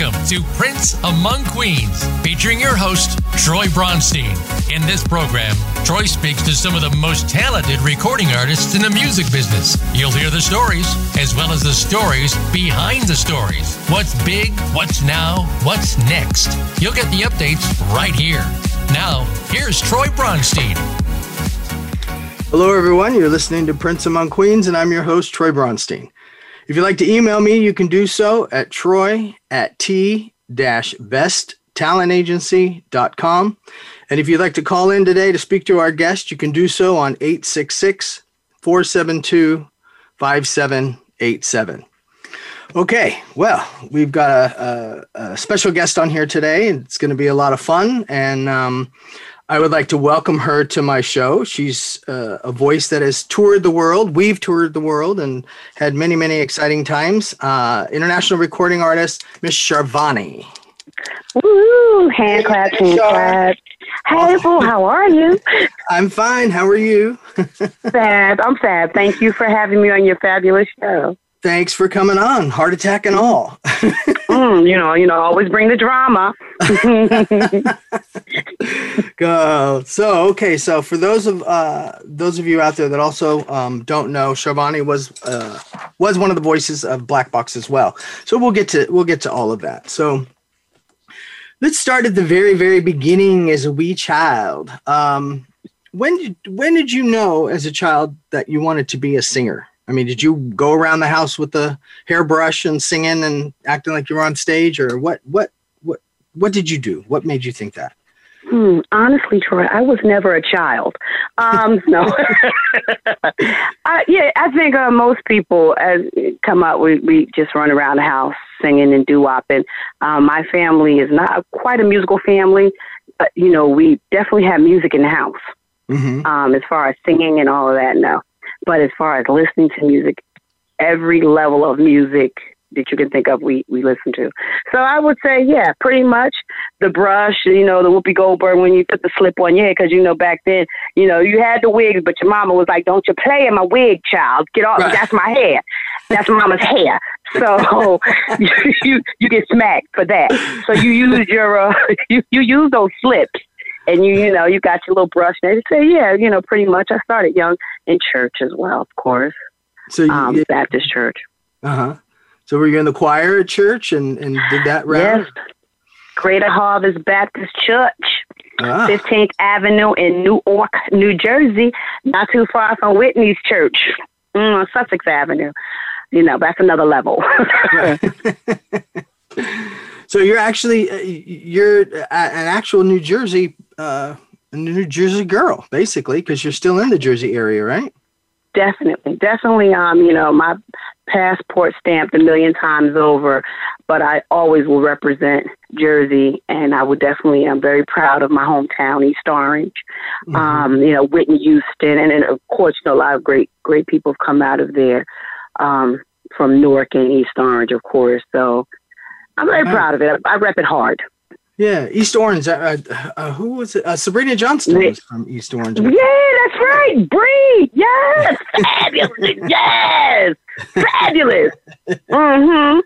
Welcome to Prince Among Queens, featuring your host, Troy Bronstein. In this program, Troy speaks to some of the most talented recording artists in the music business. You'll hear the stories, as well as the stories behind the stories. What's big, what's now, what's next. You'll get the updates right here. Now, here's Troy Bronstein. Hello, everyone. You're listening to Prince Among Queens, and I'm your host, Troy Bronstein. If you'd like to email me, you can do so at troy at t-besttalentagency.com. And if you'd like to call in today to speak to our guest, you can do so on 866 472 5787. Okay, well, we've got a, a, a, special guest on here today, and it's going to be a lot of fun. And um, I would like to welcome her to my show. She's uh, a voice that has toured the world. We've toured the world and had many, many exciting times. Uh, international recording artist, Miss Charvoni. Woo! Hand claps, hand claps. Hey, Boo, how are you? I'm fine. How are you? fab. I'm fab. Thank you for having me on your fabulous show. Thanks for coming on, heart attack and all. mm, you know, you know, always bring the drama. Go. So, okay, so for those of uh, those of you out there that also um, don't know, Charvoni was uh, was one of the voices of Black Box as well. So we'll get to we'll get to all of that. So let's start at the very very beginning as a wee child. Um, when did when did you know as a child that you wanted to be a singer? I mean, did you go around the house with the hairbrush and singing and acting like you were on stage, or what? What? What? What did you do? What made you think that? Hmm, honestly, Troy, I was never a child. Um, no. I, yeah, I think uh, most people as come up, we, we just run around the house singing and doo-wopping. Um, my family is not quite a musical family, but, you know, we definitely have music in the house. Mm-hmm. Um, as far as singing and all of that, no. But as far as listening to music, every level of music that you can think of, we we listen to. So I would say, yeah, pretty much the brush, you know, the Whoopi Goldberg when you put the slip on your head, because you know back then, you know, you had the wigs, but your mama was like, "Don't you play in my wig, child? Get off! Right. That's my hair. That's mama's hair." So you, you you get smacked for that. So you use your uh, you you use those slips and you you know you got your little brush and they say yeah you know pretty much. I started young in church as well of course. So you, um, baptist church. Uh-huh. So were you in the choir at church and and did that round yes. Greater harvest baptist church ah. 15th avenue in newark new jersey not too far from whitney's church. Mm, sussex avenue. You know that's another level So you're actually uh, you're an actual New Jersey uh, New Jersey girl, basically, because you're still in the Jersey area, right? Definitely, definitely. Um, you know, my passport stamped a million times over, but I always will represent Jersey, and I would definitely. I'm very proud of my hometown, East Orange. Mm-hmm. Um, you know, Whitney Houston, and then of course, you know, a lot of great, great people have come out of there. Um, from Newark and East Orange, of course. So I'm very proud of it. I, I rep it hard. Yeah, East Orange. Uh, uh, who was it? Uh, Sabrina Johnston was from East Orange. Yeah, that's right. Bree. Yes, fabulous. yes, fabulous. Mm-hmm.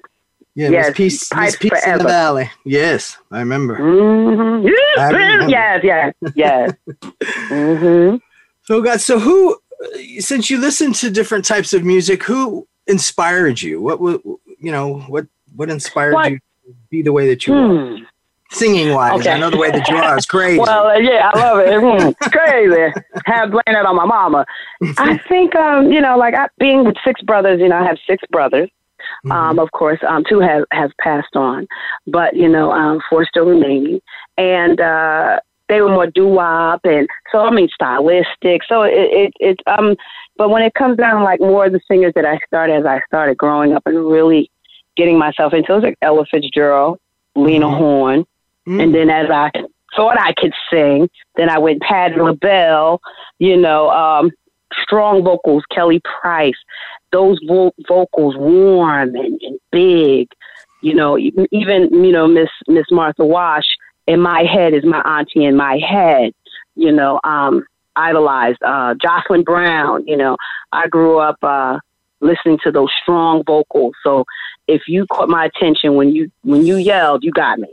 Yeah, yes, Miss Peace, Miss Peace in the Valley. Yes, I remember. Mm-hmm. I remember. Yes, yes, yes. mm-hmm. So, God, so who, since you listen to different types of music, who inspired you? What, what you know, what what inspired what? you to be the way that you hmm. are? Singing wise, okay. I know the way that you are is crazy. well, uh, yeah, I love it. Hmm. crazy. Have blame it on my mama. I think, um, you know, like I, being with six brothers, you know, I have six brothers. Mm-hmm. Um, of course, um, two have has passed on, but you know, um, four still remaining, and uh, they were more doo wop, and so I mean stylistic. So it, it it um, but when it comes down like more of the singers that I started as I started growing up and really getting myself into. It was like Ella Fitzgerald, Lena mm-hmm. Horne, mm-hmm. and then as I thought I could sing, then I went Patti LaBelle, you know, um, strong vocals, Kelly Price, those vo- vocals warm and, and big, you know, even, you know, Miss Miss Martha Wash in my head is my auntie in my head, you know, um, idolized, uh, Jocelyn Brown, you know, I grew up, uh, listening to those strong vocals. So if you caught my attention when you when you yelled, you got me.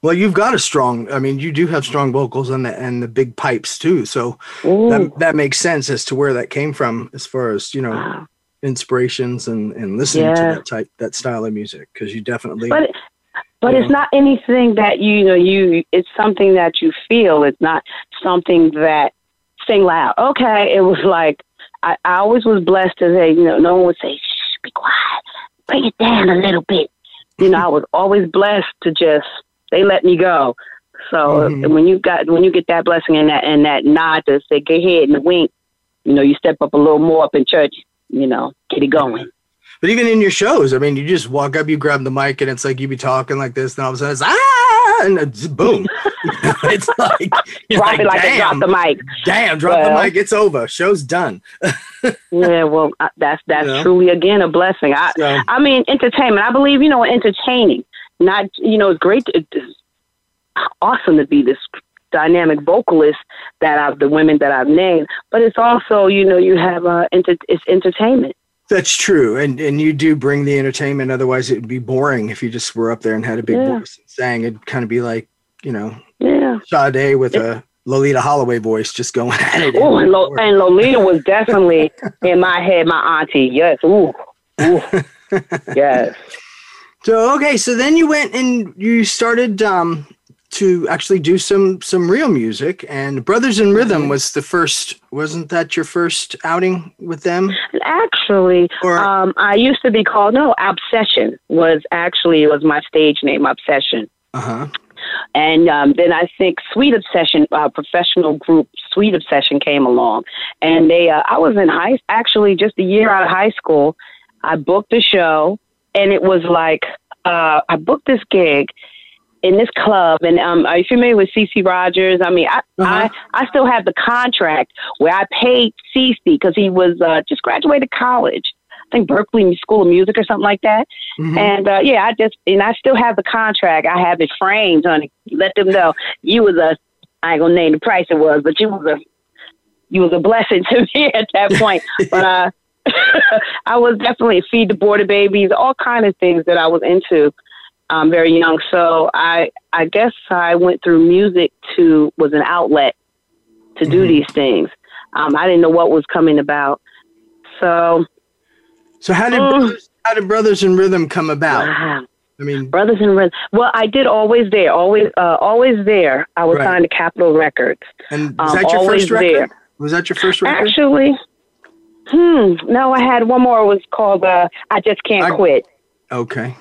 Well, you've got a strong. I mean, you do have strong vocals and the and the big pipes too. So that that makes sense as to where that came from, as far as you know, wow. inspirations and and listening yeah. to that type that style of music. Because you definitely. But but it's know. not anything that you, you know you. It's something that you feel. It's not something that sing loud. Okay, it was like I, I always was blessed to say, you know, no one would say, "Shh, be quiet, bring it down a little bit." You know, I was always blessed to just they let me go. So mm-hmm. when you got when you get that blessing and that and that nod to say go ahead and wink, you know, you step up a little more up in church, you know, get it going. But even in your shows, I mean, you just walk up, you grab the mic, and it's like you be talking like this, and all of a sudden it's ah, and it's boom. it's like drop like, it like damn, drop the mic. Damn, drop well, the mic. It's over. Show's done. yeah, well, that's that's you know? truly again a blessing. I so, I mean, entertainment. I believe you know entertaining not you know it's great to, it's awesome to be this dynamic vocalist that I've the women that I've named but it's also you know you have uh enter, it's entertainment that's true and and you do bring the entertainment otherwise it would be boring if you just were up there and had a big yeah. voice and sang it'd kind of be like you know yeah Sade with yeah. a Loleatta Holloway voice just going at it. Oh, and, Lo- and Loleatta was definitely in my head, my auntie. Yes. Ooh. Ooh. yes. So okay, so then you went and you started um, to actually do some some real music, and Brothers in Rhythm was the first. Wasn't that your first outing with them? Actually, or, um, I used to be called no Obsession was actually was my stage name Obsession. Uh huh. And um, then I think Sweet Obsession, uh, professional group Sweet Obsession came along, and they. Uh, I was in high, actually just a year out of high school. I booked a show and it was like uh, I booked this gig in this club, and um, are you familiar with CeCe Rogers? I mean, I, uh-huh. I I still have the contract where I paid CeCe because he was uh, just graduated college. I think Berklee School of Music or something like that. Mm-hmm. And uh, yeah, I just and I still have the contract. I have it framed, honey. Let them know you was a. I ain't gonna name the price it was, but you was a you was a blessing to me at that point. but uh, I was definitely feed the border babies, all kind of things that I was into um, very young. So I I guess I went through music to was an outlet to do mm-hmm. these things. Um, I didn't know what was coming about. So So how did um, brothers, how did Brothers in Rhythm come about? I mean, Brothers in Rhythm. Well, I did always there, always, uh, always there. I was right. signed to Capitol Records. And was um, that your first record? There. Was that your first record? Actually, Hmm. No, I had one more. It was called uh, "I Just Can't I, Quit." Okay.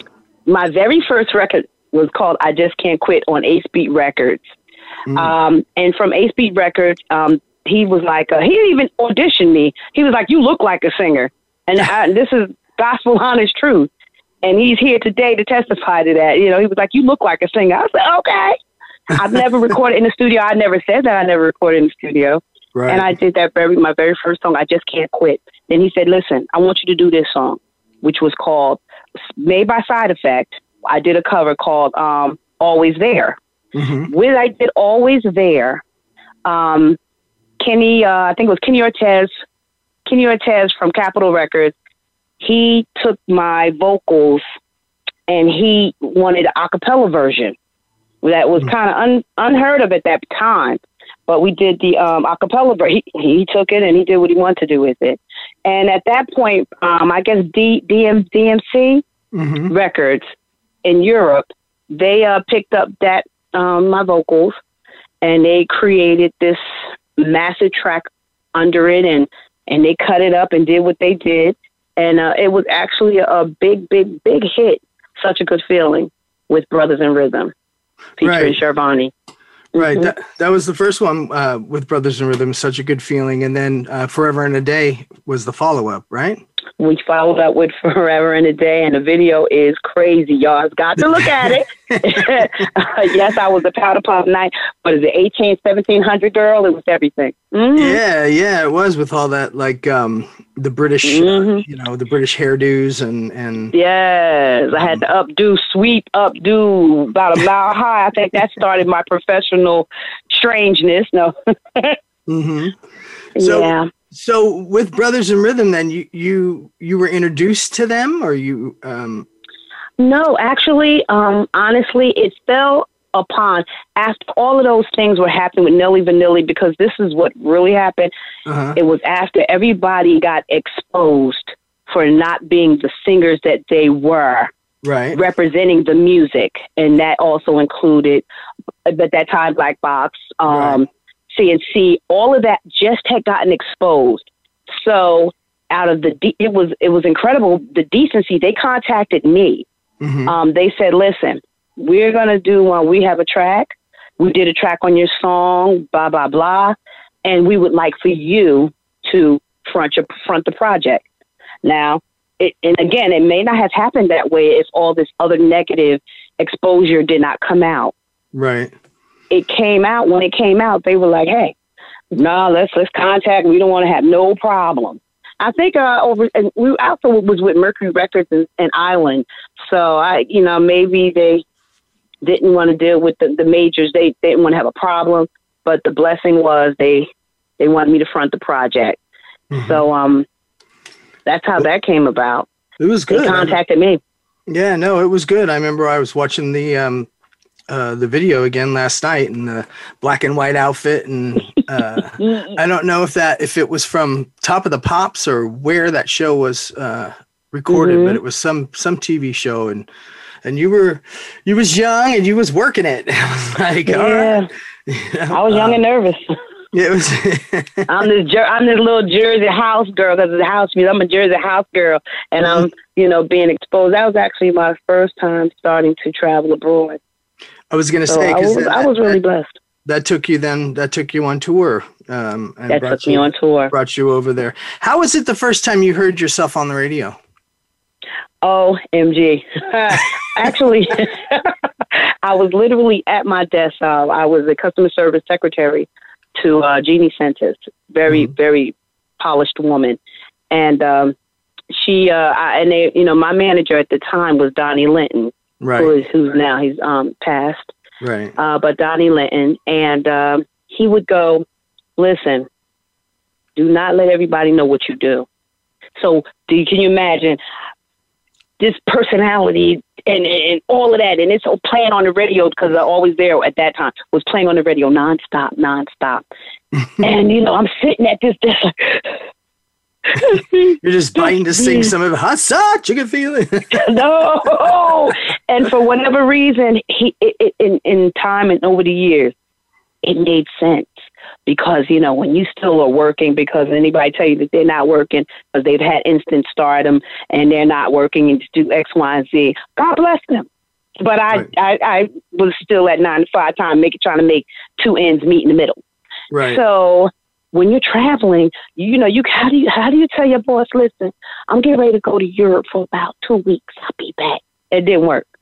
My very first record was called "I Just Can't Quit" on Ace Beat Records. Mm. Um, and from Ace Beat Records, um, he was like, uh, he didn't even audition me. He was like, "You look like a singer," and I, this is gospel honest truth. And he's here today to testify to that. You know, he was like, "You look like a singer." I said, "Okay." I've never recorded in the studio. I never said that I never recorded in the studio. Right. And I did that very my very first song. I just can't quit. Then he said, "Listen, I want you to do this song, which was called Made by Side Effect." I did a cover called um, "Always There." Mm-hmm. When I did "Always There," um, Kenny, uh, I think it was Kenny Ortez, Kenny Ortez from Capitol Records. He took my vocals and he wanted an acapella version that was mm-hmm. kind of un- unheard of at that time. But we did the um, acapella. He, he took it and he did what he wanted to do with it. And at that point, um, I guess D, DM, DMC mm-hmm. Records in Europe, they uh, picked up that um, my vocals and they created this massive track under it and and they cut it up and did what they did and uh, it was actually a big big big hit such a good feeling with brothers in rhythm featuring right. Charvoni Right. Mm-hmm. That, that was the first one uh, with Brothers in Rhythm, such a good feeling. And then uh, Forever and a Day was the follow up, right? We followed up with Forever and a Day, and the video is crazy. Y'all got to look at it. yes, I was a powder puff night. What is it, 18, 1700 girl? It was everything. Mm-hmm. Yeah, yeah, it was with all that, like um, the British, uh, mm-hmm. uh, you know, the British hairdos and. and yes, I had to updo, sweep, updo about a mile high. I think that started my professional strangeness. No. mm-hmm. So, yeah. So with Brothers in Rhythm, then you you you were introduced to them, or you? Um... No, actually, um, honestly, it fell upon after all of those things were happening with Nelly Vanilli because this is what really happened. Uh-huh. It was after everybody got exposed for not being the singers that they were. Right. Representing the music. And that also included, at that time, Black Box, um, right. C+C, all of that just had gotten exposed. So out of the, de- it was, it was incredible. The decency, they contacted me. Mm-hmm. Um, they said, listen, we're going to do one. We have a track. We did a track on your song, blah, blah, blah. And we would like for you to front your, front the project. Now, it, and again, it may not have happened that way if all this other negative exposure did not come out. Right. It came out when it came out. They were like, "Hey, no, nah, let's let's contact. We don't want to have no problem." I think uh, over and we also was with Mercury Records and, and Island, so I, you know, maybe they didn't want to deal with the, the majors. They, they didn't want to have a problem, but the blessing was they they wanted me to front the project. Mm-hmm. So um, that's how that came about. It was good. They contacted me. Yeah, no, it was good. I remember I was watching the um, uh, the video again last night in the black and white outfit, and uh, I don't know if that if it was from Top of the Pops or where that show was uh, recorded, mm-hmm. but it was some some TV show, and and you were you was young and you was working it. like, yeah. I was young and nervous. It was. I'm this I'm this little Jersey house girl because of the house music. I'm a Jersey house girl, and mm-hmm. I'm you know being exposed. That was actually my first time starting to travel abroad. I was going to so say I was, that, I was really blessed. That took you then. That took you on tour. Um, and that took you, me on tour. Brought you over there. How was it the first time you heard yourself on the radio? Oh, MG. Actually, I was literally at my desk. Uh, I was a customer service secretary to uh, Jeannie Sentis, very, mm-hmm. very polished woman. And um, she, uh, I, and they, you know, my manager at the time was Donnie Linton, right. who is, who's now, he's um, passed. Right. Uh, but Donnie Linton. And um, he would go, listen, do not let everybody know what you do. So do you, can you imagine this personality and, and all of that, and it's all playing on the radio because I always there at that time was playing on the radio nonstop, nonstop. and you know, I'm sitting at this desk. You're just biting to sing some of hot sauce. You can feel it. no, and for whatever reason, he it, it, in in time and over the years, it made sense because you know when you still are working because anybody tell you that they're not working because they've had instant stardom and they're not working and just do X, Y, and Z. God bless them. But I, right. I, I was still at nine to five time, making trying to make two ends meet in the middle. Right. So when you're traveling, you know, you how do you how do you tell your boss, listen, I'm getting ready to go to Europe for about two weeks. I'll be back. It didn't work.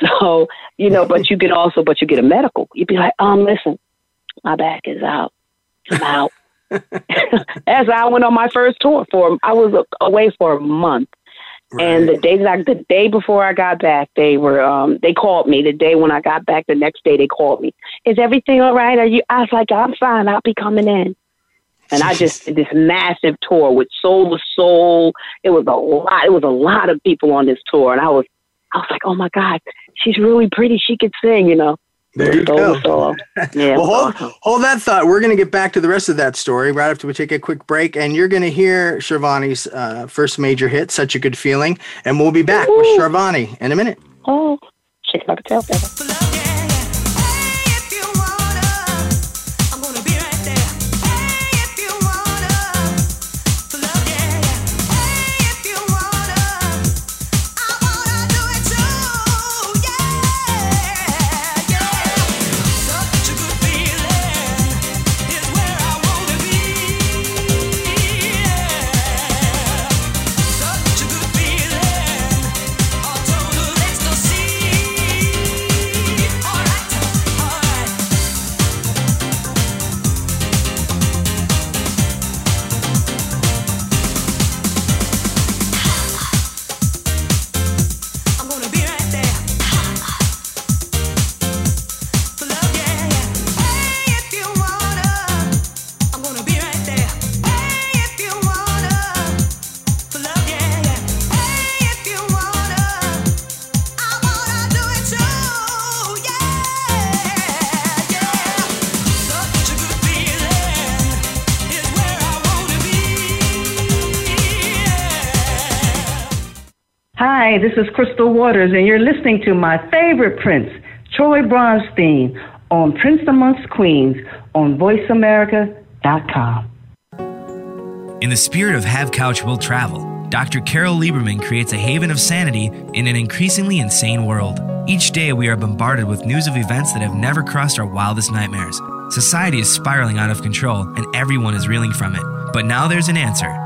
So, you know, but you get also but you get a medical. You'd be like, um, listen, my back is out. I'm out. As I went on my first tour for, I was away for a month. Right. And the day like the day before I got back, they were um they called me. The day when I got back, the next day they called me. Is everything all right? Are you? I was like, I'm fine. I'll be coming in. And I just did this massive tour with Soul II Soul. It was a lot. It was a lot of people on this tour, and I was, I was like, oh my god, she's really pretty. She could sing, you know. There you go. yeah, well, hold, awesome. hold that thought. We're going to get back to the rest of that story right after we take a quick break. And you're going to hear Charvoni's uh, first major hit, Such a Good Feeling. And we'll be back with Charvoni in a minute. Oh, shake my tail Hi, this is Crystal Waters, and you're listening to my favorite Prince, Troy Bronstein, on Prince Amongst Queens on VoiceAmerica.com. In the spirit of Have Couch Will Travel, Dr. Carol Lieberman creates a haven of sanity in an increasingly insane world. Each day, we are bombarded with news of events that have never crossed our wildest nightmares. Society is spiraling out of control, and everyone is reeling from it. But now there's an answer.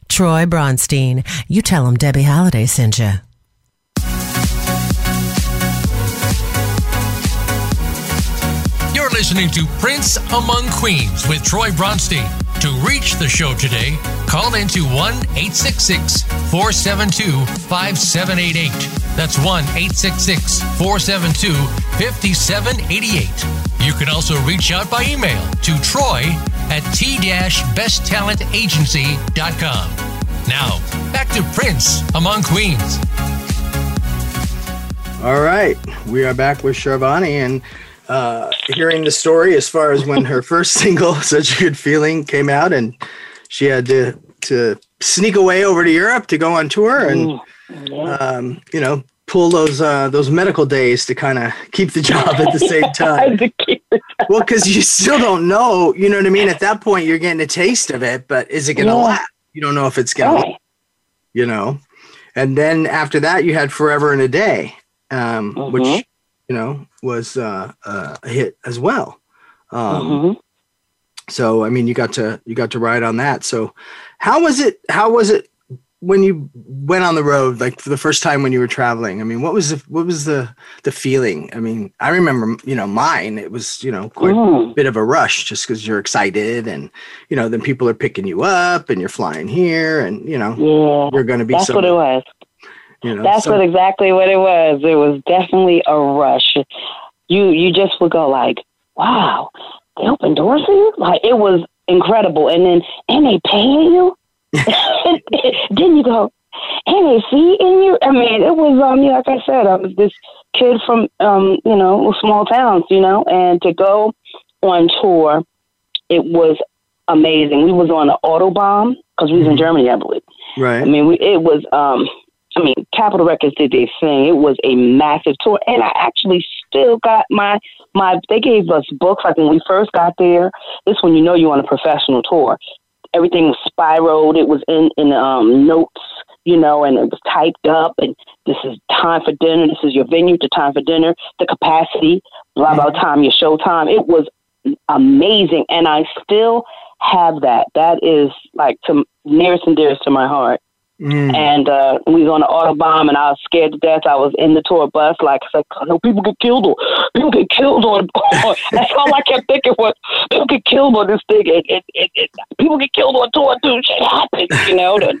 Troy Bronstein. You tell him Debbie Holiday sent you. You're listening to Prince Among Queens with Troy Bronstein. To reach the show today, call into 1 866 472 5788. That's 1 866 472 5788. You can also reach out by email to troy at t-besttalentagency.com. Now, back to Prince Among Queens. All right, we are back with Charvoni and uh, hearing the story as far as when her first single, "Such a Good Feeling," came out, and she had to to sneak away over to Europe to go on tour, and um, you know, pull those uh, those medical days to kind of keep the job at the same time. Well, because you still don't know, you know what I mean. At that point, you're getting a taste of it, but is it going to Yeah. last? You don't know if it's going to, you know. And then after that, you had "Forever and a Day," um, Mhm. which you know was uh, uh, a hit as well. Um, Mhm. so I mean, you got to you got to ride on that. So how was it? How was it when you went on the road? Like for the first time when you were traveling? I mean, what was the what was the the feeling? I mean, I remember you know mine. It was you know quite Mhm. a bit of a rush just because you're excited and you know then people are picking you up and you're flying here and you know Yeah. you're going to be That's so what it was. you know That's so- what exactly what it was. It was definitely a rush. You you just would go like, wow, they open doors for you. Like it was incredible, and then and they paying you. then you go, and they feeding you. I mean, it was um, yeah, like I said, I was this kid from um, you know, small towns, you know, and to go on tour, it was amazing. We was on the Autobahn because we was in Germany, I believe. Right. I mean, we, it was, um, I mean, Capitol Records did their thing. It was a massive tour. And I actually still got my, my, they gave us books like when we first got there. This when you know you're on a professional tour. Everything was spiraled. It was in, in, um, notes, you know, and it was typed up and this is time for dinner. This is your venue to time for dinner, the capacity, blah, blah, time, your show time. It was amazing. And I still have that. That is like to nearest and dearest to my heart. Mm. And uh, we was on the Autobahn, and I was scared to death. I was in the tour bus, like, it's like I know people get killed on, people get killed on. That's all I kept thinking was people get killed on this thing. It, it, it, it, people get killed on tour too. Shit happens, you know.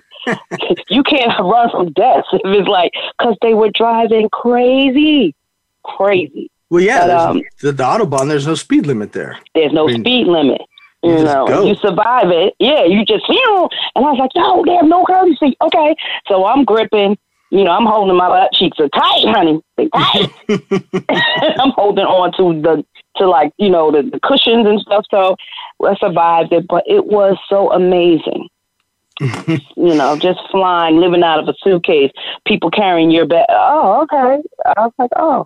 You can't run from death It was like because they were driving crazy, crazy. well yeah but, um, the, the autobahn there's no speed limit there There's no I mean, speed limit. You know, go. you survive it. Yeah, you just, you know. And I was like, no, they have no courtesy. Okay. So I'm gripping you know, I'm holding my butt cheeks are tight, honey. They tight. I'm holding on to the to like you know the, the cushions and stuff. So I survived it, but it was so amazing. you know, just flying, living out of a suitcase, people carrying your bag. Oh, okay. I was like, oh,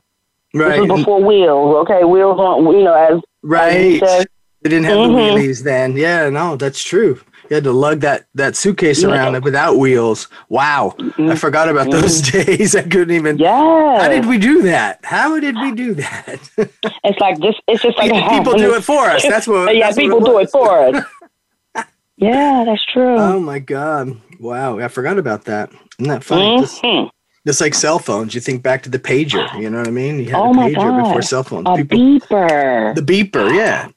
Right. this was before wheels. Okay, wheels on. You know, as Right. said. They didn't have Mhm. the wheelies then. Yeah, no, that's true. You had to lug that that suitcase Yeah. around without wheels. Wow, I forgot about those days. I couldn't even. yeah. How did we do that? How did we do that? It's like this. It's just like people do it for us. That's what. yeah, that's what people do it for us. yeah, that's true. Oh my god! Wow, I forgot about that. Isn't that funny? Just, Mhm. just like cell phones, you think back to the pager. You know what I mean? You had Oh a my pager before cell phones. A People, beeper. the beeper, yeah.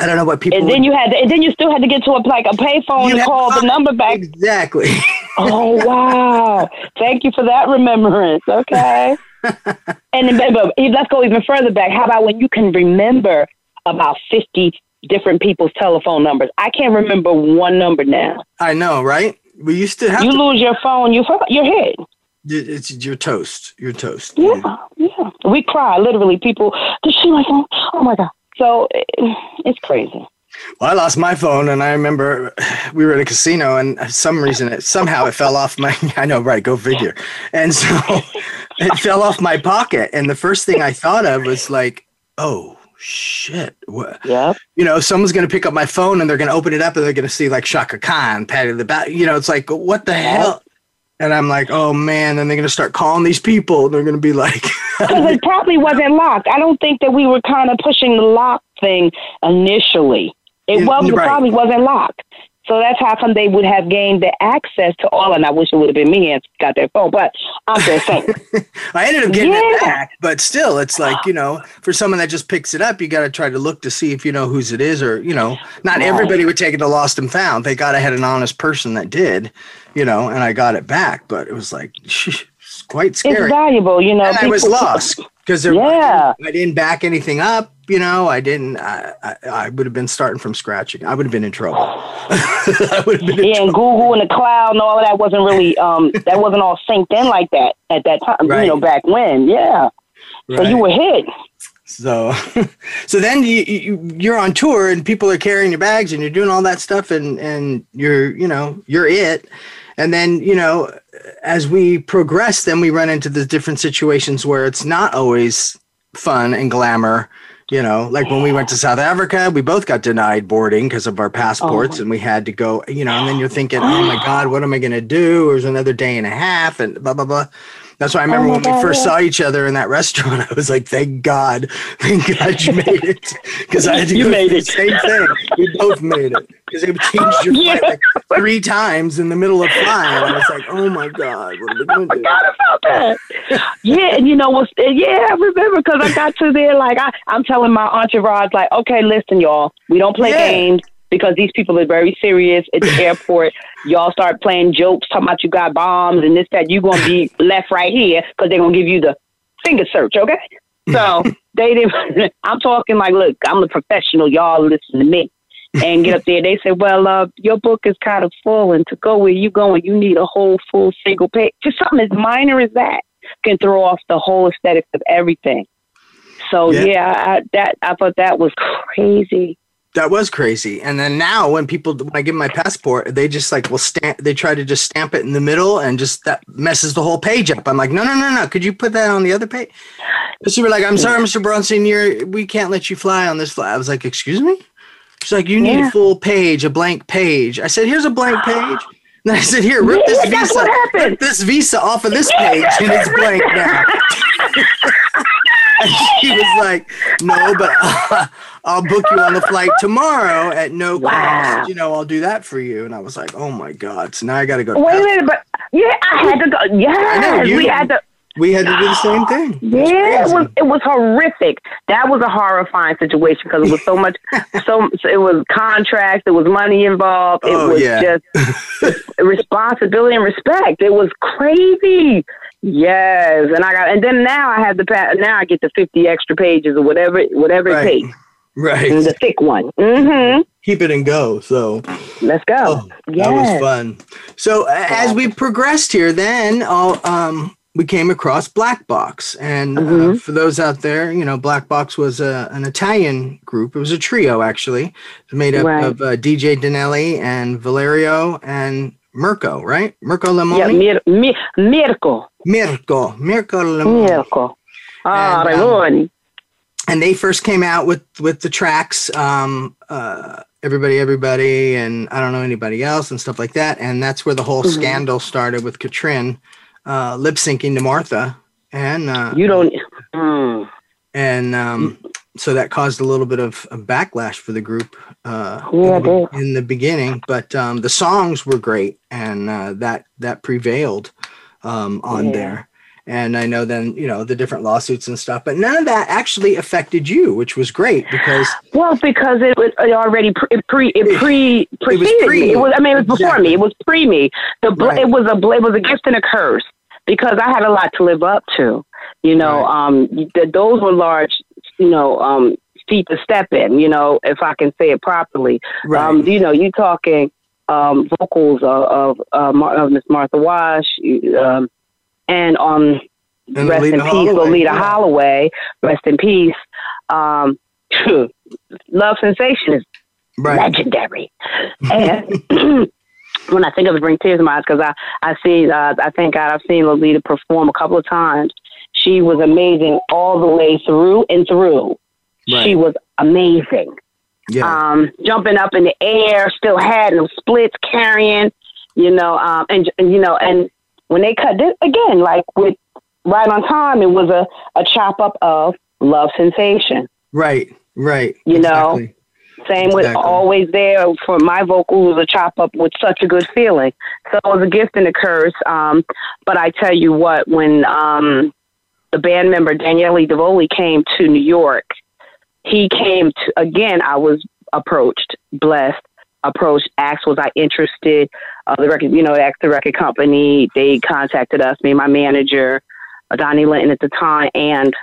I don't know what people. and then would- you had, to, and then you still had to get to a like a payphone and call the number back. exactly. Oh wow! Thank you for that remembrance. Okay. and then, but, let's go even further back. How about when you can remember about fifty different people's telephone numbers? I can't remember one number now. I know, right? We used to have You to. lose your phone, you your head. It's you're toast. You're toast. Yeah, yeah. We cry literally. People, did she like? Oh my god! So eh, it's crazy. Well, I lost my phone, and I remember we were at a casino, and some reason it somehow it fell off my. I know, right? Go figure. And so it fell off my pocket, and the first thing I thought of was like, "Oh shit!" What? Yep. You know, someone's gonna pick up my phone, and they're gonna open it up, and they're gonna see like Chaka Khan, Patty the Bat. You know, it's like, what the hell? And I'm like, oh man, then they're gonna start calling these people, they're gonna be like, Because it probably wasn't locked. I don't think that we were kind of pushing the lock thing initially. It was you're it probably wasn't locked. So that's how come they would have gained the access to all. And I wish it would have been me and got their phone. But I'm just saying. I ended up getting it back, but still, it's like you know, for someone that just picks it up, you got to try to look to see if you know whose it is, or you know, not Right. everybody would take it to lost and found. They got I had an honest person that did, you know, and I got it back, but it was like it's quite scary. it's valuable, you know. And I was lost because there, Yeah. I, didn't, back anything up. You know, I didn't. I, I, I would have been starting from scratch. I would have been in trouble. I would have been Yeah, and Google and the cloud and all of that wasn't really um that wasn't all synced in like that at that time. Right. You know, back when, yeah. So you were hit. So, so then you, you you're on tour and people are carrying your bags and you're doing all that stuff and and you're you know you're it, and then you know as we progress, then we run into the different situations where it's not always fun and glamour. You know, like when we went to South Africa, we both got denied boarding because of our passports, oh. and we had to go. You know, and then you're thinking, "Oh my God, what am I going to do?" There's another day and a half, and blah blah blah. That's why I oh remember my when we first yeah. saw each other in that restaurant. I was like, "Thank God, thank God you made it," because I had to You go made it. the same thing. We both made it because they changed your flight like three times in the middle of flying. And I was like, "Oh my God, what are we going to do?" forgot about that. yeah, and you know what's yeah, I remember because I got to there like I, I'm telling my entourage like, okay, listen, y'all, we don't play Yeah. games because these people are very serious at the airport. Y'all start playing jokes, talking about you got bombs and this that. You're gonna be left right here because they're gonna give you the finger search, okay? So they didn't. I'm talking like, look, I'm a professional. Y'all listen to me. and get up there. They said, "Well, uh, your book is kind of full, and to go where you going, you need a whole full single page. Just something as minor as that can throw off the whole aesthetics of everything." So Yeah. yeah, I, that I thought that was crazy. That was crazy. And then now, when people, when I give my passport, they just like will stamp. They try to just stamp it in the middle, and just that messes the whole page up. I'm like, no, no, no, no. Could you put that on the other page? She was like, I'm sorry, Mr. Bronson, you're we can't let you fly on this flight. I was like, excuse me. She's like, you need Yeah. a full page, a blank page. I said, here's a blank page. And I said, here, rip Yeah, this visa, rip this visa off of this page, and it's blank now. She was like, "No, but uh, I'll book you on the flight tomorrow at no Wow. cost. You know, I'll do that for you." And I was like, "Oh my god!" So now I got to go. Wait a minute, but yeah, I had to go. I know, Yes, you- we had to. We had to do the same thing. Yeah, it was it was horrific. That was a horrifying situation because it was so much, so it was contracts, it was money involved, it Oh, was yeah. just responsibility and respect. It was crazy. Yes, and I got, and then now I have the now I get the fifty extra pages or whatever, whatever Right. it takes. Right. the thick one. Mm-hmm. Keep it and go. So Let's go. Oh, yes. That was fun. So a- as we progressed here, then all, um, we came across Black Box, and uh, Mhm. for those out there, you know, Black Box was a, an Italian group. It was a trio actually, It was made up Right. of uh, DJ Daniele and Valerio and Mirko, right? Mirko Yeah, Limoni. mir- mi- miracle. Mirko, Mirko Limoni. Miracle. Ah, And, um, and they first came out with with the tracks um uh everybody everybody and i don't know anybody else and stuff like that and that's where the whole Mhm. scandal started with katrin uh lip syncing to martha and uh You don't. Mm. and um so that caused a little bit of a backlash for the group uh Yeah, in, the, in the beginning but um the songs were great and uh that that prevailed um on Yeah. there and I know then you know the different lawsuits and stuff, but none of that actually affected you, which was great because Well, because it was it already pre, it pre it pre preceded pre- me. It was I mean it was before me. It was pre me. The bl- Right. it was a bl- it was a gift and a curse because I had a lot to live up to. You know, Right. um, th- those were large. You know, um, feet to step in. You know, if I can say it properly. right, Um, you know, you talking um, vocals of of, uh, of Miss Martha Wash, um, and um, And rest Loleatta in peace, Holloway, Loleatta yeah. Holloway. Rest in peace. Um, Love Sensation is right, legendary. And when I think of it, brings tears to my eyes because I I see uh, I thank God I've seen Loleatta perform a couple of times. She was amazing all the way through and through. She was amazing yeah, um, jumping up in the air, still had them splits carrying, you know, um, and, and you know, and when they cut this again, like with right on time, it was a, a chop up of love sensation. right, right. You know, exactly. Same with always there for my vocal was a chop up with such a good feeling. So it was a gift and a curse. Um, but I tell you what, when um, the band member Daniele Davoli came to New York, he came to again. I was approached, blessed, approached, asked was I interested. Uh, the record, you know, asked the record company. They contacted us, me, and my manager, uh, Donnie Linton at the time, and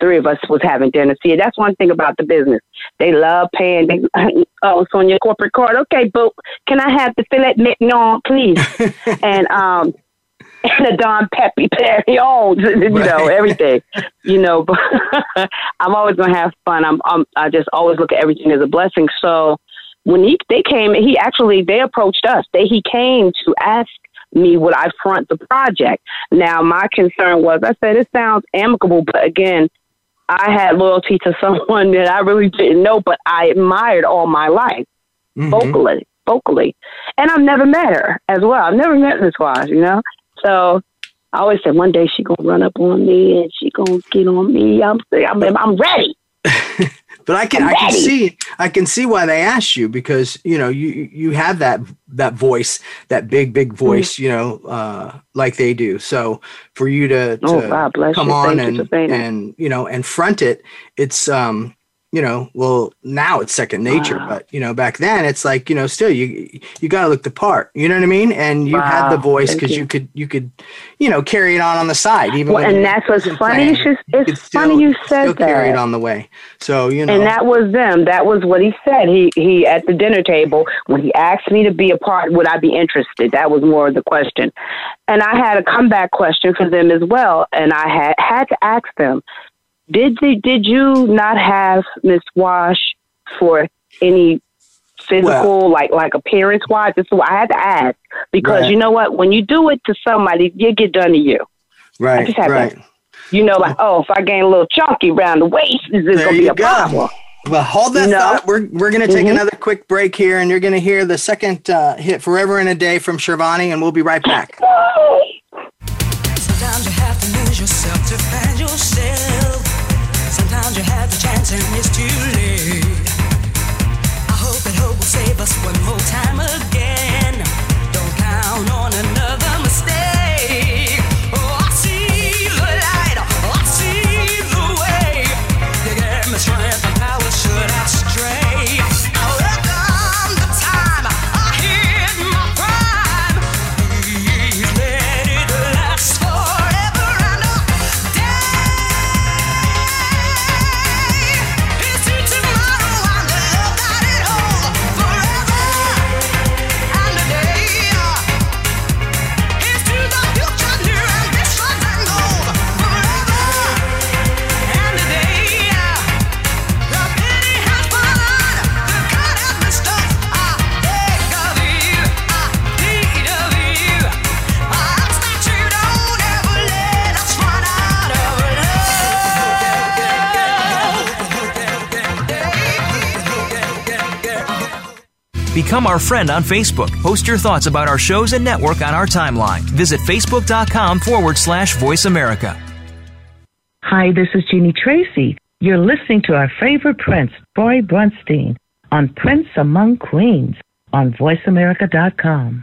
three of us was having dinner. See, that's one thing about the business. They love paying. They, oh, it's on your corporate card. Okay, but can I have the filet mignon, please? and um, and the Don Pepe Perignon, you know, everything, you know. But I'm always gonna have fun. I'm, I'm I just always look at everything as a blessing. So when he they came, he actually they approached us. They he came to ask me would I front the project. Now my concern was I said it sounds amicable, but again, I had loyalty to someone that I really didn't know, but I admired all my life Mhm. vocally, vocally, and I've never met her as well. I've never met Miss Wise, you know. So I always said one day she gonna run up on me and she gonna get on me. I'm I'm I'm ready. But I can I'm I can ready. see I can see why they asked you because you know you you have that that voice that big Mm-hmm. big voice you know uh, like they do. So for you to, to Oh, God bless come you. on Thank you and for and you know and front it, it's um you know well now it's second nature, Wow. but you know back then it's like you know still you you got to look the part. You know what I mean? And you had the voice because you. you could you could you know carry it on on the side even Well, and that's what's funny. It's just it's still- funny you said still carry it on the way. So you know And that was them. That was what he said. He he at the dinner table when he asked me to be a part, would I be interested? That was more of the question. And I had a comeback question for them as well. And I had had to ask them, did the, did you not have Miss Wash for any physical like like appearance wise? This is what I had to ask because Right. you know what? When you do it to somebody, it get done to you. right just had to- right. You know, like oh, if I gain a little chunky around the waist, is this There gonna be you a go. problem? Well, hold that You know? thought. We're we're gonna take Mhm. another quick break here, and you're gonna hear the second uh, hit "Forever and a Day" from Charvoni, and we'll be right back. Sometimes you have to lose yourself to find yourself. Sometimes you have the chance and it's too late. I hope that hope will save us one more time again. Become our friend on Facebook. Post your thoughts about our shows and network on our timeline. Visit facebook.com forward slash voice America. Hi, this is Jeanie Tracy. You're listening to our favorite prince, Troy Bronstein, on Prince Among Queens on voiceamerica.com.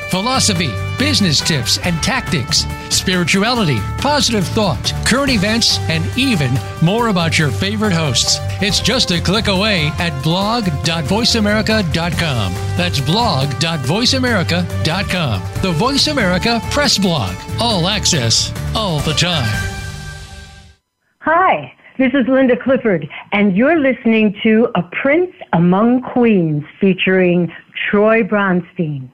philosophy, business tips and tactics, spirituality, positive thought, current events, and even more about your favorite hosts. It's just a click away at blog.voiceamerica.com. That's blog.voiceamerica.com. The Voice America Press Blog. All access, all the time. Hi, this is Linda Clifford, and you're listening to A Prince Among Queens featuring Troy Bronstein.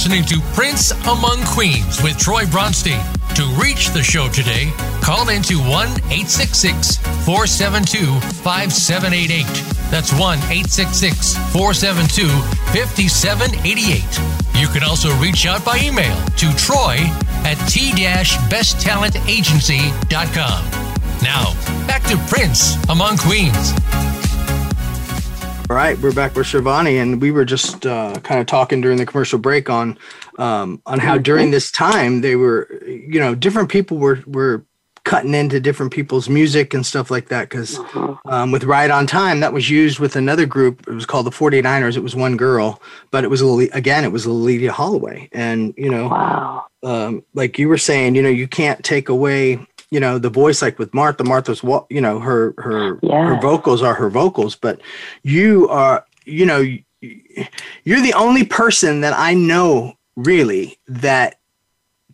Listening to Prince Among Queens with Troy Bronstein. To reach the show today, call into 1 866 472 5788. That's 1 866 472 5788. You can also reach out by email to troy at t-besttalentagency.com. Now, back to Prince Among Queens. All right, we're back with Charvoni, and we were just uh, kind of talking during the commercial break on um, on how during this time they were, you know, different people were were cutting into different people's music and stuff like that. Because um, with Ride on Time, that was used with another group. It was called the 49ers. It was one girl, but it was Lily- again, it was Loleatta Holloway, and you know, Wow. um, like you were saying, you know, you can't take away, you know, the voice like with Martha. Martha's what you know, her her her vocals are her vocals, but you are, you know, you're the only person that I know really that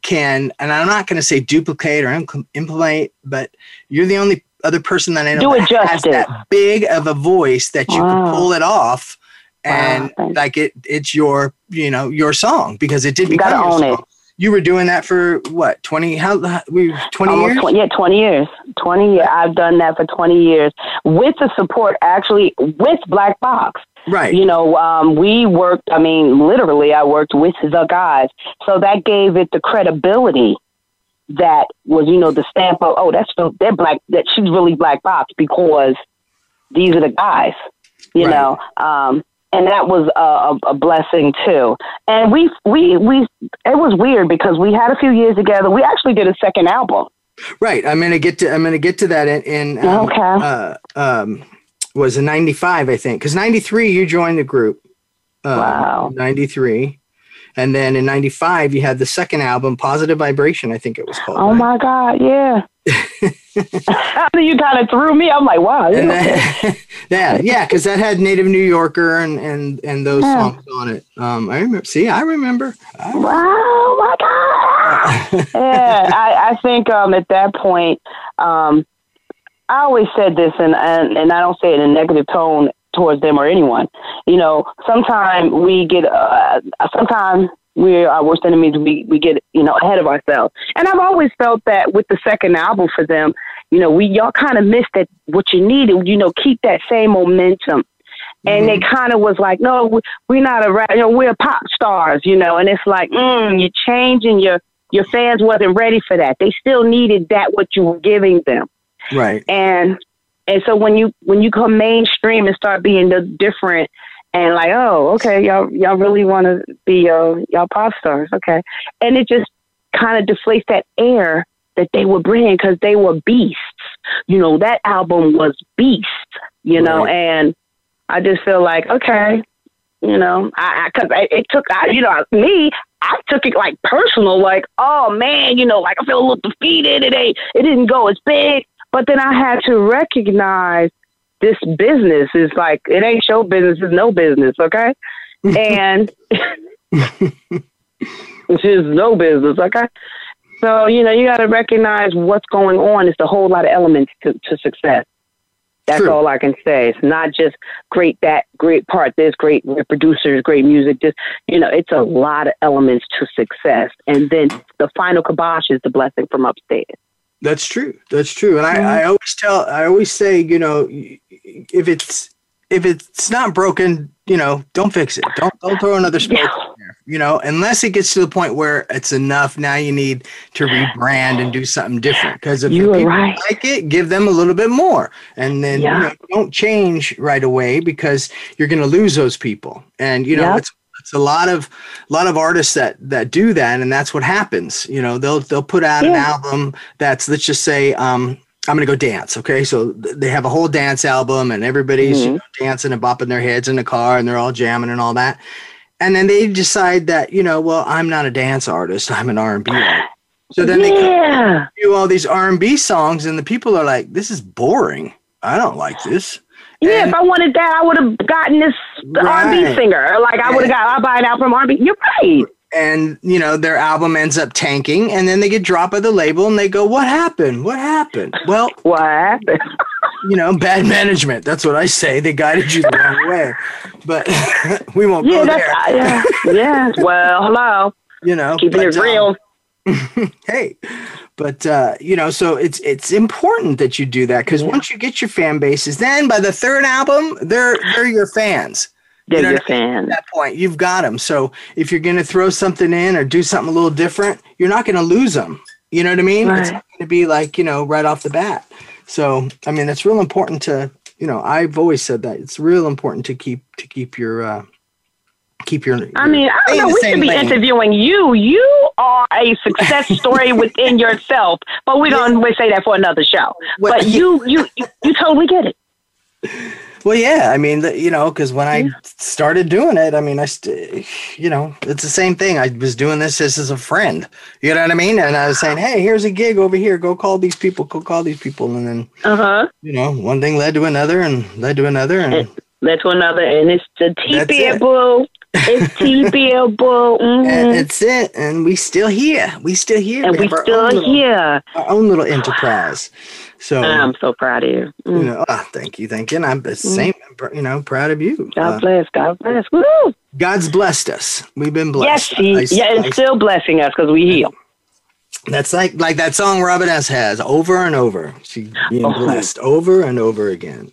can, and I'm not going to say duplicate or impl- implement, but you're the only other person that I know Do that has that big of a voice that you can pull it off. And Wow. like it, it's your, you know, your song because it did You gotta become your own song it. You were doing that for what 20 how we 20 Almost years 20, yeah, 20 years. 20 years. I've done that for 20 years with the support, actually, with Black Box. right You know, um, we worked, I mean, literally, I worked with the guys. So that gave it the credibility that was, you know, the stamp of, oh, that's, they're black, that she's really Black Box because these are the guys, you Right. know. Um, and that was a, a, a blessing too. And we, we, we, it was weird because we had a few years together. We actually did a second album. right i'm gonna get to i'm gonna get to that in, in um, Okay. uh, um was in 95 i think because 93 you joined the group um, Wow. 93 and then in 95 you had the second album positive vibration i think it was called Oh right? my God, yeah. You kind of threw me, I'm like, wow. yeah. then, yeah yeah because that had native new yorker and and and those Yeah. songs on it um i remember see i remember I- Wow, my God. yeah, I, I think um, at that point, um, I always said this, and, and, and I don't say it in a negative tone towards them or anyone. You know, sometimes we get, uh, sometimes we're our worst enemies. We, we get, you know, ahead of ourselves. And I've always felt that with the second album for them, you know, we y'all kind of missed that what you needed, you know, keep that same momentum. And they kind of was like, no, we- we're not a rap, you know, we're pop stars, you know. And it's like, mm, you're changing your your fans wasn't ready for that. They still needed that what you were giving them. right And and so when you when you come mainstream and start being the different and like, oh, okay, y'all y'all really want to be uh, y'all pop stars, okay, and it just kind of deflates that air that they were bringing because they were beasts. You know, that album was beast. You know, Right. and I just feel like okay, you know, I because I, it took I, you know me. I took it like personal, like, oh man, you know, like I feel a little defeated. It ain't, it didn't go as big. But then I had to recognize this business is like it ain't show business, it's no business, okay? and it's just no business, okay? So, you know, you got to recognize what's going on. It's a whole lot of elements to, to success. That's True. all I can say. It's not just great that, great part this, great producers, great music. Just, you know, it's a lot of elements to success. And then the final kibosh is the blessing from upstairs. That's true. That's true. And I, mm-hmm. I always tell, I always say, you know, if it's if it's not broken, you know, don't fix it. Don't don't throw another spoke in there. You know, unless it gets to the point where it's enough. Now you need to rebrand and do something different. Because if You people right. like it, give them a little bit more, and then Yeah. you know, don't change right away because you're going to lose those people. And you know, Yep. it's it's a lot of a lot of artists that that do that, and that's what happens. You know, they'll they'll put out an album that's let's just say. um I'm gonna go dance. Okay, so they have a whole dance album, and everybody's you Mhm. know, dancing and bopping their heads in the car, and they're all jamming and all that. And then they decide that you know, well, I'm not a dance artist. I'm an R&B artist. So then they come do all these R&B songs, and the people are like, "This is boring. I don't like this." Yeah, And- if I wanted that, I would have gotten this R&B singer. Like I would have got, I'll buy an album from R&B. You're right. and you know their album ends up tanking and then they get dropped by the label and they go what happened what happened well What happened? you know bad management that's what i say they guided you the wrong way but we won't Yeah, go there yeah, yeah. Well, hello, you know keeping but, it um, real. hey but uh you know so it's it's important that you do that because once you get your fan bases then by the third album they're they're your fans They're know your what I mean? fans. At that point you've got them so if you're going to throw something in or do something a little different you're not going to lose them you know what i mean it's Right. not going to be like you know right off the bat so i mean it's real important to you know i've always said that it's real important to keep to keep your uh keep your I mean, I don't know. We should be lane. interviewing you. You are a success story within yourself. But we don't we say that for another show. But you, you, you, totally get it. Well, yeah, I mean, you know, because when I started doing it, I mean, I, st- you know, it's the same thing. I was doing this just as a friend, you know what I mean? And I was saying, hey, here's a gig over here. Go call these people. Go call these people. And then, Uh huh. you know, one thing led to another and led to another. And, led to another, and it's the it. boo. It's TPL boo. and Mhm. it's it. And we still here. We still here. And we our still little, here. Our own little enterprise. So, I'm so proud of you. you Mm. know, ah, thank you. Thank you. And I'm the same, you know, proud of you. God Uh, bless. God bless. Woo! God's blessed us. We've been Yes, blessed. he, I- yeah, I- it's still blessing us because we heal. That's like like that song Robin S has over and over. She being Oh. blessed over and over again.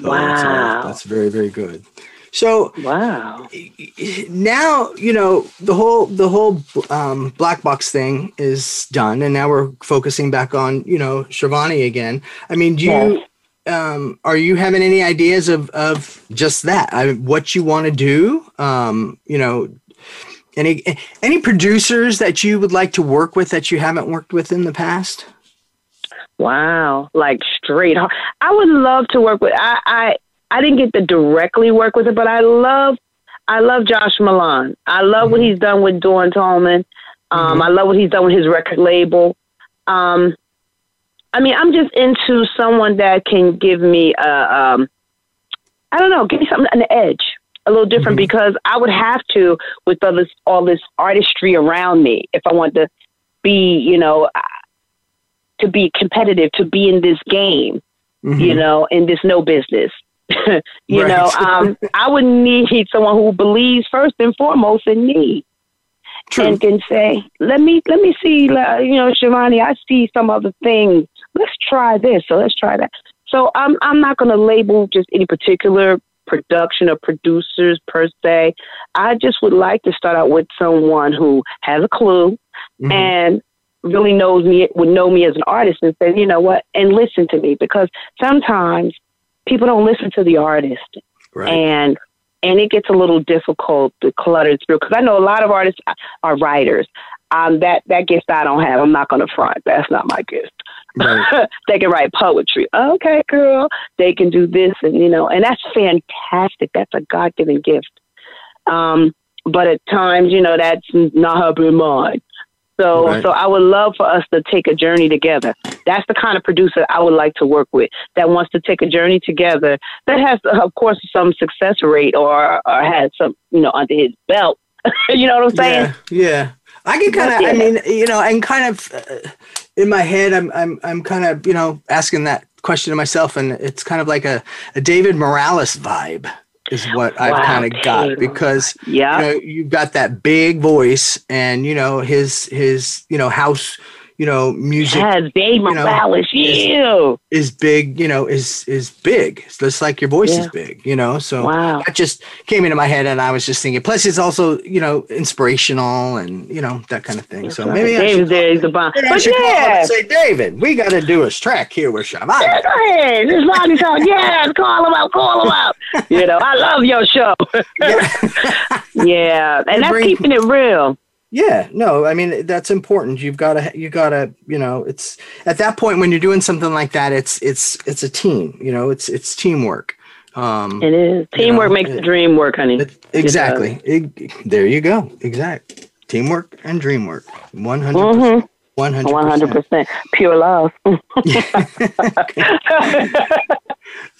So that's, Wow. that's very very good. So Wow. now you know the whole the whole um, black box thing is done, and now we're focusing back on you know Charvoni again. I mean, do you um, are you having any ideas of of just that? I, what you want to do? Um, you know, any any producers that you would like to work with that you haven't worked with in the past? Wow, like straight. I would love to work with. I I I didn't get to directly work with it, but I love I love Josh Milan. I love what he's done with Dawn Tallman. Um, I love what he's done with his record label. Um, I mean, I'm just into someone that can give me a um, I don't know, give me something an edge, a little different because I would have to with all this all this artistry around me if I want to be, you know, to be competitive, to be in this game, you know, in this no business. you know, um, I would need someone who believes first and foremost in me. And can say, let me let me see, you know, Charvoni, I see some other things. Let's try this, so let's try that. So I'm I'm not going to label just any particular production or producers per se. I just would like to start out with someone who has a clue Mm-hmm. and really knows me would know me as an artist and say, you know what, and listen to me because sometimes people don't listen to the artist Right. and and it gets a little difficult to clutter through because I know a lot of artists are writers. Um, that that gift I don't have. I'm not going to front. That's not my gift. Right. they can write poetry. Okay, girl. They can do this, and you know, and that's fantastic. That's a God given gift. Um, but at times, you know, that's not been mine. So, Right. so I would love for us to take a journey together. That's the kind of producer I would like to work with that wants to take a journey together. That has, of course, some success rate or or has some, you know, under his belt. you know what I'm saying? Yeah, yeah. I can kind of, I mean, you know, and kind of uh, in my head, I'm, I'm, I'm kind of, you know, asking that question to myself, and it's kind of like a, a David Morales vibe is what I've kind of got because Yeah. you know you've got that big voice, and you know his his you know house you know music Has Dave you know, Morales, yeah. is big, you know, is is big. It's just like your voice is big, you know. So Wow. that just came into my head, and I was just thinking. Plus, it's also you know inspirational and you know that kind of thing. so Right. maybe should, there, he's the bomb. maybe But should call him yeah, say, David, we got to do a track here with yeah, Shabbat. go ahead. Just log his on. Yes, call him out, call him out. You know, I love your show. yeah, and that's bring- keeping it real. Yeah, no, I mean that's important. You've got to, you got to, you know, it's at that point when you're doing something like that, it's it's it's a team. You know, it's it's teamwork. Um, It is. Teamwork know, makes the dream work, honey. It- exactly. It- there you go. Exact. Teamwork and dream work. 100 Mhm. 100 One hundred percent pure love.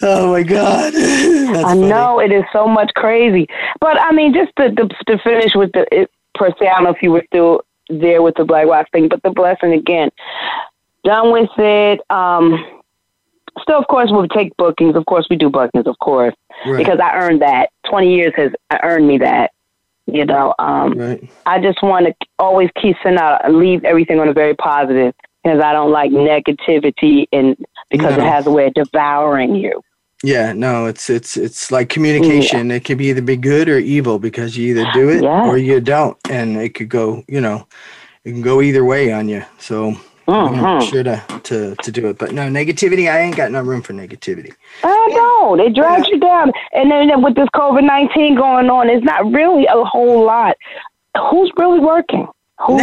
Oh my god. That's I funny. know it is so much crazy, but I mean, just to to, to finish with the it, per se. I don't know if you were still there with the Black Box thing, but the blessing again. Done with it. Um, still, of course, we'll take bookings. Of course, we do bookings, of course, Right. because I earned that. Twenty years has earned me that. You know, um, Right. I just want to always keep sending out, leave everything on a very positive because I don't like negativity and because No. it has a way of devouring you. Yeah, no, it's it's it's like communication. It could be either be good or evil because you either do it Yeah. or you don't, and it could go, you know, it can go either way on you. So you know, Mhm. sure to, to to do it, but no negativity. I ain't got no room for negativity. I don't. It drags you down. And then then with this COVID 19 going on, it's not really a whole lot. Who's really working? Who?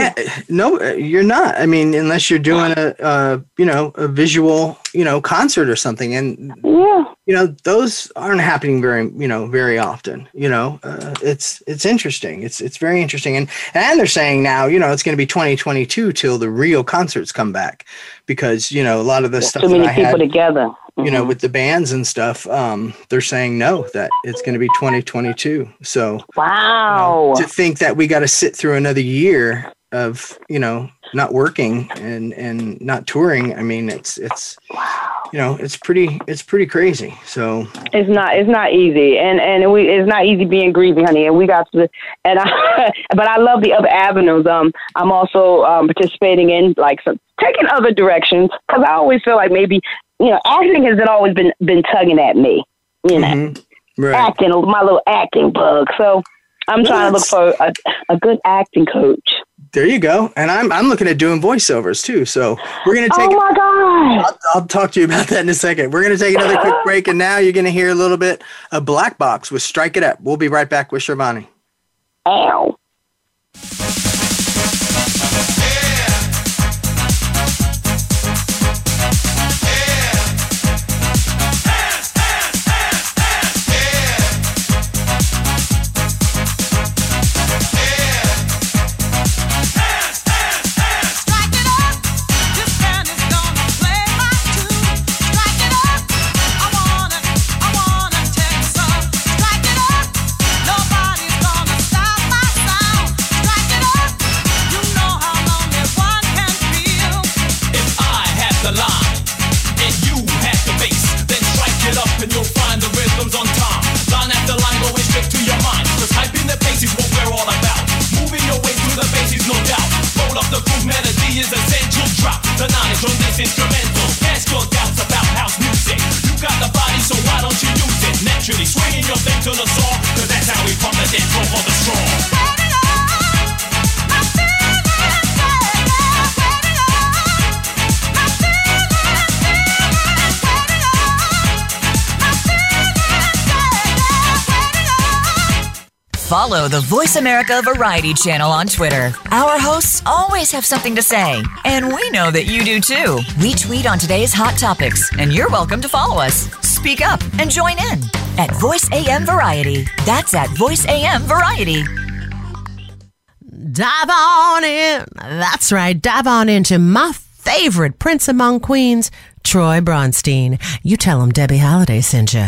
No, uh, you're not. I mean, unless you're doing a, a you know a visual you know concert or something, and yeah. You know those aren't happening very you know very often. You know, uh, it's it's interesting. It's it's very interesting, and and they're saying now you know it's going to be 2022 till the real concerts come back because you know a lot of the stuff Too many I people had, together. you know Mhm. with the bands and stuff, um, they're saying no that it's going to be 2022. So Wow. to think that we got to sit through another year of you know not working and and not touring i mean it's it's you know it's pretty it's pretty crazy so It's not. It's not easy, and and we. It's not easy being greasy, honey. And we got to. And I. But I love the other avenues. Um, I'm also um, participating in like some taking other directions because I always feel like maybe you know acting has always been been tugging at me. You know, mhm, right acting my little acting bug. So I'm trying to look for a a good acting coach. There you go and i'm i'm looking at doing voiceovers too so we're gonna oh take oh my god! I'll, I'll talk to you about that in a second we're gonna take another quick break and now you're gonna hear a little bit of black box with strike it up we'll be right back with Charvoni. Ow! Voice America Variety channel on Twitter. Our hosts always have something to say, and we know that you do too. We tweet on today's hot topics, and you're welcome to follow us. Speak up and join in at Voice AM Variety. That's at Voice AM Variety. Dive on in. That's right. Dive on into my favorite Prince Among Queens, Troy Bronstein. You tell him Debbie Holiday sent you.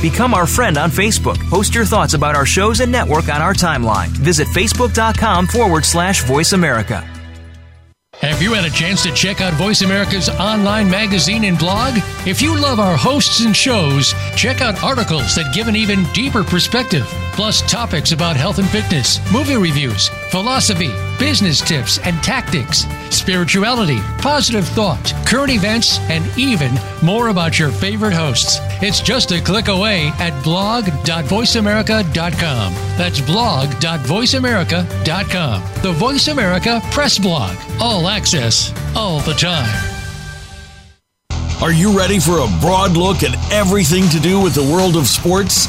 Become our friend on Facebook. Post your thoughts about our shows and network on our timeline. Visit facebook.com forward slash voice America. Have you had a chance to check out Voice America's online magazine and blog? If you love our hosts and shows, check out articles that give an even deeper perspective, plus topics about health and fitness, movie reviews, philosophy, business tips and tactics, spirituality, positive thought, current events, and even more about your favorite hosts. It's just a click away at blog.voiceamerica.com. That's blog.voiceamerica.com. The Voice America Press Blog. All access, all the time. Are you ready for a broad look at everything to do with the world of sports?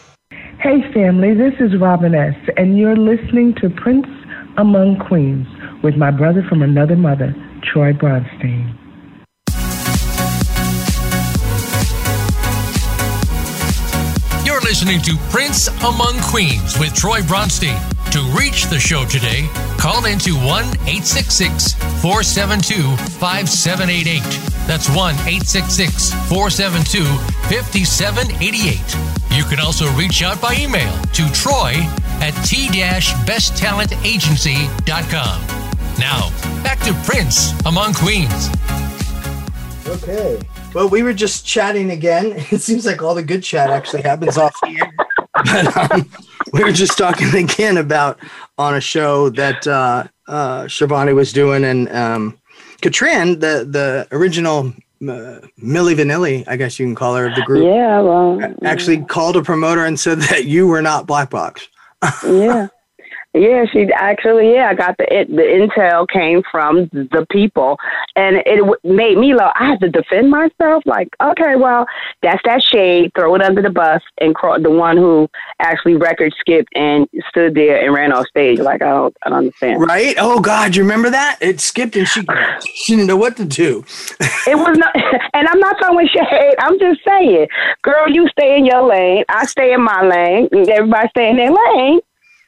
Hey, family, this is Robin S., and you're listening to Prince Among Queens with my brother from another mother, Troy Bronstein. You're listening to Prince Among Queens with Troy Bronstein. To reach the show today, call into 1 866 472 5788. That's 1 866 472 5788. You can also reach out by email to troy at t-besttalentagency.com. Now, back to Prince Among Queens. Okay. Well, we were just chatting again. It seems like all the good chat actually happens off here. But um, we were just talking again about on a show that uh, uh, Charvoni was doing, and um, Katrin, the the original uh, Milli Vanilli, I guess you can call her of the group. Yeah, well, actually called a promoter and said that you were not Black Box. yeah. Yeah, she actually, yeah, I got the it, the intel came from the people, and it w- made me like I had to defend myself. Like, okay, well, that's that shade. Throw it under the bus, and cro- the one who actually record skipped and stood there and ran off stage. Like, I don't, I don't understand. Right? Oh God, you remember that? It skipped and she she didn't know what to do. It was not, and I'm not throwing shade. I'm just saying, girl, you stay in your lane. I stay in my lane. Everybody stay in their lane.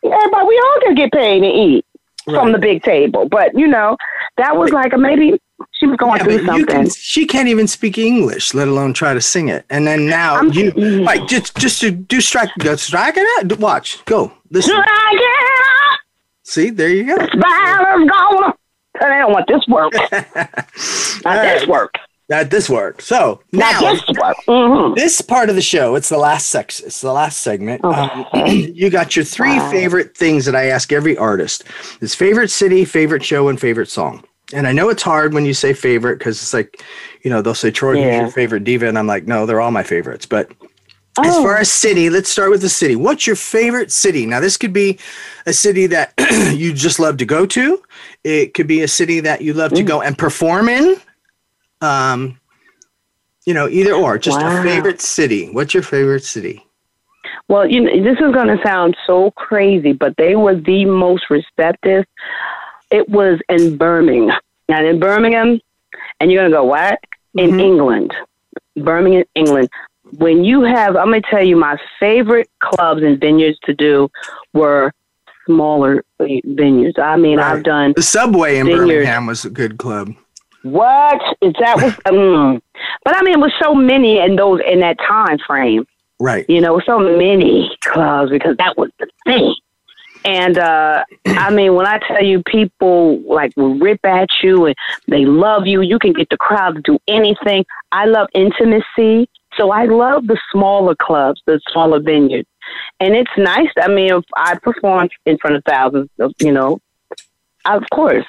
Everybody, we all can get paid to eat from the big table. But you know, that was like a maybe she was going Yeah, through something. can, she can't even speak English, let alone try to sing it. And then now I'm- you like just just to do strike go strike it out. Watch, go listen. Strike it out, See, there you go. Gonna. I don't want this work. Not this work. That this work. So now this. Mhm. this part of the show, it's the last sex. It's the last segment. Um, you got your three favorite things that I ask every artist: his favorite city, favorite show, and favorite song. And I know it's hard when you say favorite because it's like, you know, they'll say Troy, who's Yeah. your favorite diva, and I'm like, no, they're all my favorites. But as Oh. far as city, let's start with the city. What's your favorite city? Now, this could be a city that you just love to go to. It could be a city that you love Mm. to go and perform in. Um, you know, either or. Just a favorite city. What's your favorite city? Well, you know, this is going to sound so crazy, but they were the most receptive. It was in Birmingham. And in Birmingham, and you're going to go, what? In England. Birmingham, England. When you have, I'm going to tell you, my favorite clubs and vineyards to do were smaller vineyards. I mean, I've done The subway in vineyards. Birmingham was a good club. What is that? Was um, but I mean, it was so many in those in that time frame. Right. You know, so many clubs because that was the thing. And uh I mean, when I tell you people like will rip at you and they love you, you can get the crowd to do anything. I love intimacy, so I love the smaller clubs, the smaller vineyards. And it's nice. I mean, if I performed in front of thousands of, you know, of course.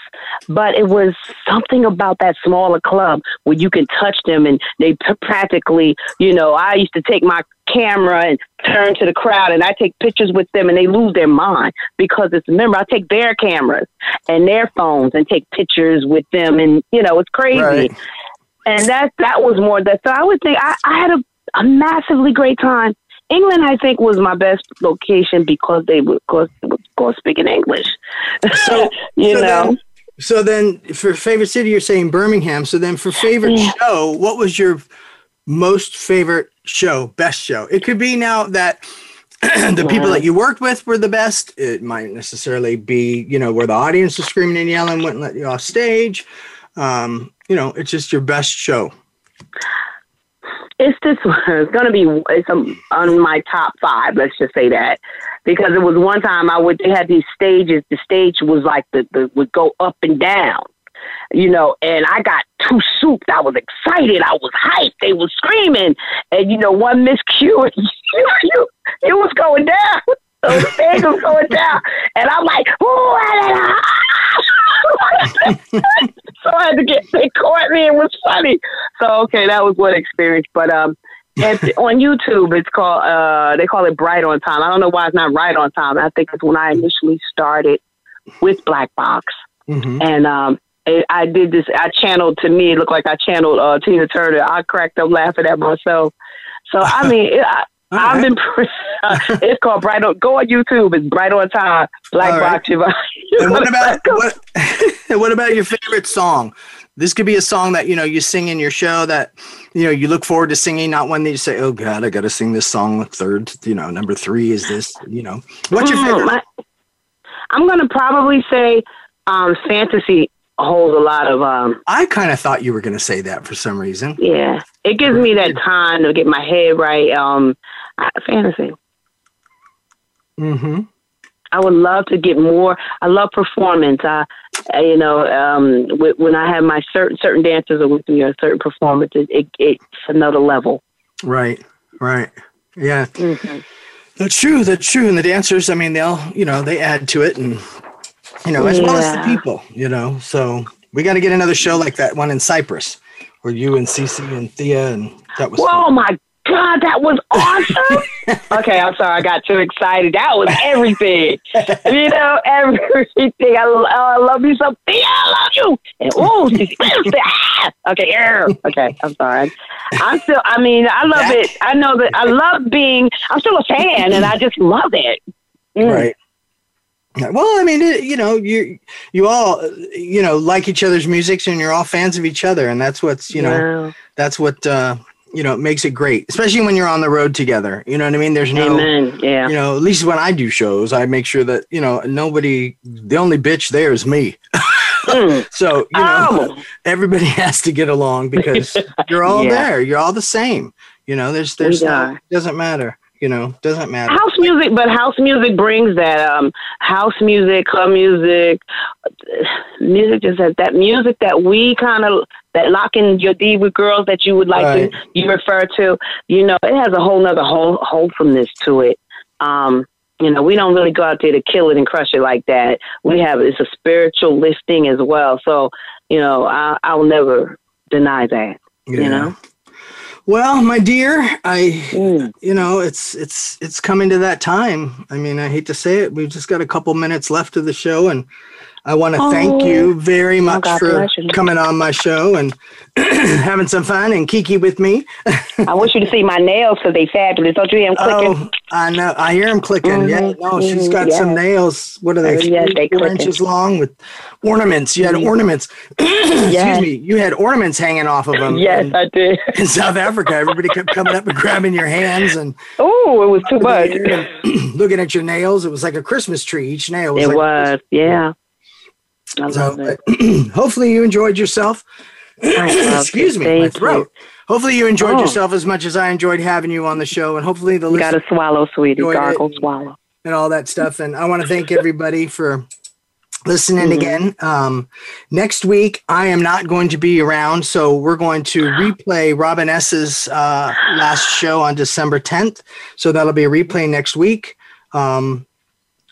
But it was something about that smaller club where you can touch them and they p- practically, you know, I used to take my camera and turn to the crowd and I take pictures with them and they lose their mind because it's remember I take their cameras and their phones and take pictures with them and you know it's crazy. Right. And that that was more that so I would think I, I had a, a massively great time. England I think was my best location because they course, of course speaking English. So you so know. Then, so then, for favorite city, you're saying Birmingham. So then, for favorite Yeah. show, what was your most favorite show, best show? It could be now that the people that you worked with were the best. It might necessarily be, you know, where the audience was screaming and yelling, wouldn't let you off stage. Um, you know, it's just your best show. It's this. It's gonna be it's um, on my top five. Let's just say that because it was one time I would they had these stages. The stage was like the, the would go up and down, you know. And I got too souped. I was excited. I was hyped. They were screaming, and you know one miscue, you you you was going down. The stage was going down, and I'm like, oh, so I had to get they caught me. It was funny. So okay, that was one experience. But um, and on YouTube, it's called uh, they call it Bright on Time. I don't know why it's not Right on Time. I think it's when I initially started with Black Box, and um, I I did this. I channeled to me. It looked like I channeled uh, Tina Turner. I cracked up laughing at myself. So I mean, it, I, I've been. Pre- it's called Bright on. Go on YouTube. It's Bright on Time. Black right. Box. You're. And what about what, what about your favorite song? This could be a song that you know you sing in your show that you know you look forward to singing, not one that you say, "Oh God, I got to sing this song." Third, you know, number three is this. You know, what's your Mm, favorite? my- I'm gonna probably say um, fantasy holds a lot of um, I kind of thought you were going to say that for some reason. yeah. It gives me that time to get my head right. Um, fantasy. Mm-hmm. I would love to get more. I love performance. I, I- you know, um, wh- when I have my certain certain dancers are with me or certain performances, it, it's another level. Right, right, yeah. Mm-hmm. That's true. That's true. And the dancers, I mean, they'll you know they add to it, and you know as well as the people. You know, so we got to get another show like that one in Cyprus, where you and CeCe and Thea and that was. Oh my God, that was awesome. okay, I'm sorry, I got too excited. That was everything. you know, everything. I, lo- I love you so. Yeah, I love you. And oh, okay, yeah. okay. I'm sorry. I'm still. I mean, I love it. I know that I love being. I'm still a fan, and I just love it. Mm. Right. Well, I mean, it, you know, you you all, you know, like each other's music, and you're all fans of each other, and that's what's, you know, Yeah. that's what uh, you know it makes it great, especially when you're on the road together. You know what I mean? There's no, Amen. Yeah. you know, at least when I do shows, I make sure that you know nobody, the only bitch there is me. Mm. so you know, everybody has to get along because you're all Yeah. there. You're all the same. You know, there's there's no, doesn't matter. You know, doesn't matter. House music, but house music brings that um house music, club music, music just that that music that we kind of that locking your D with girls that you would like Right. to you refer to. You know, it has a whole nother whole wholesomeness to it. Um, you know, we don't really go out there to kill it and crush it like that. We have it's a spiritual listing as well. So, you know, I I'll never deny that. You know. Well, my dear, I Mm. you know, it's it's it's coming to that time. I mean, I hate to say it, we've just got a couple minutes left of the show and I want to thank Oh. you very much God for you. coming on my show and having some fun and kiki with me. I want you to see my nails because they're fabulous. Don't you hear them clicking? Oh, I know. I hear him clicking. Yeah, Mhm, no, she's mhm, got some nails. What are they? Oh, yes, they Four clicking. inches long with ornaments. You had Mhm. ornaments. Excuse me. You had ornaments hanging off of them. Yes, in, I did. in South Africa, everybody kept coming up and grabbing your hands and Oh, it was too much. looking at your nails. It was like a Christmas tree. Each nail was It like was, yeah. I So, love it. hopefully you enjoyed yourself. Excuse it. me, my throat. Hopefully you enjoyed Oh. yourself as much as I enjoyed having you on the show, and hopefully the You got to swallow, sweetie. Gargle, and- swallow. and all that stuff. And I want to thank everybody for listening Mhm. again. Um, next week, I am not going to be around, so we're going to replay Robin S's uh, last show on December 10th. So that'll be a replay next week. Um,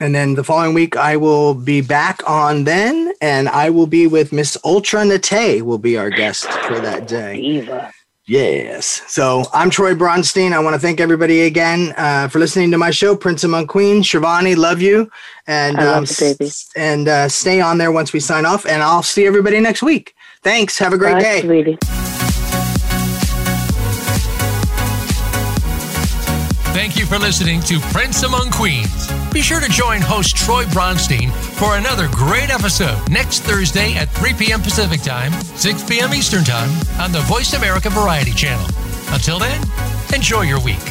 and then the following week, I will be back on then, and I will be with Miss Ultra Nate will be our guest for that day. Diva. Yes. So I'm Troy Bronstein. I want to thank everybody again uh, for listening to my show, Prince Among Queens. Charvoni, love you. And I love um, you, baby. s- and uh, stay on there once we sign off. And I'll see everybody next week. Thanks. Have a great Bye, day. sweetie. Thank you for listening to Prince Among Queens. Be sure to join host Troy Bronstein for another great episode next Thursday at 3 p.m. Pacific Time, 6 p.m. Eastern Time on the Voice America Variety Channel. Until then, enjoy your week.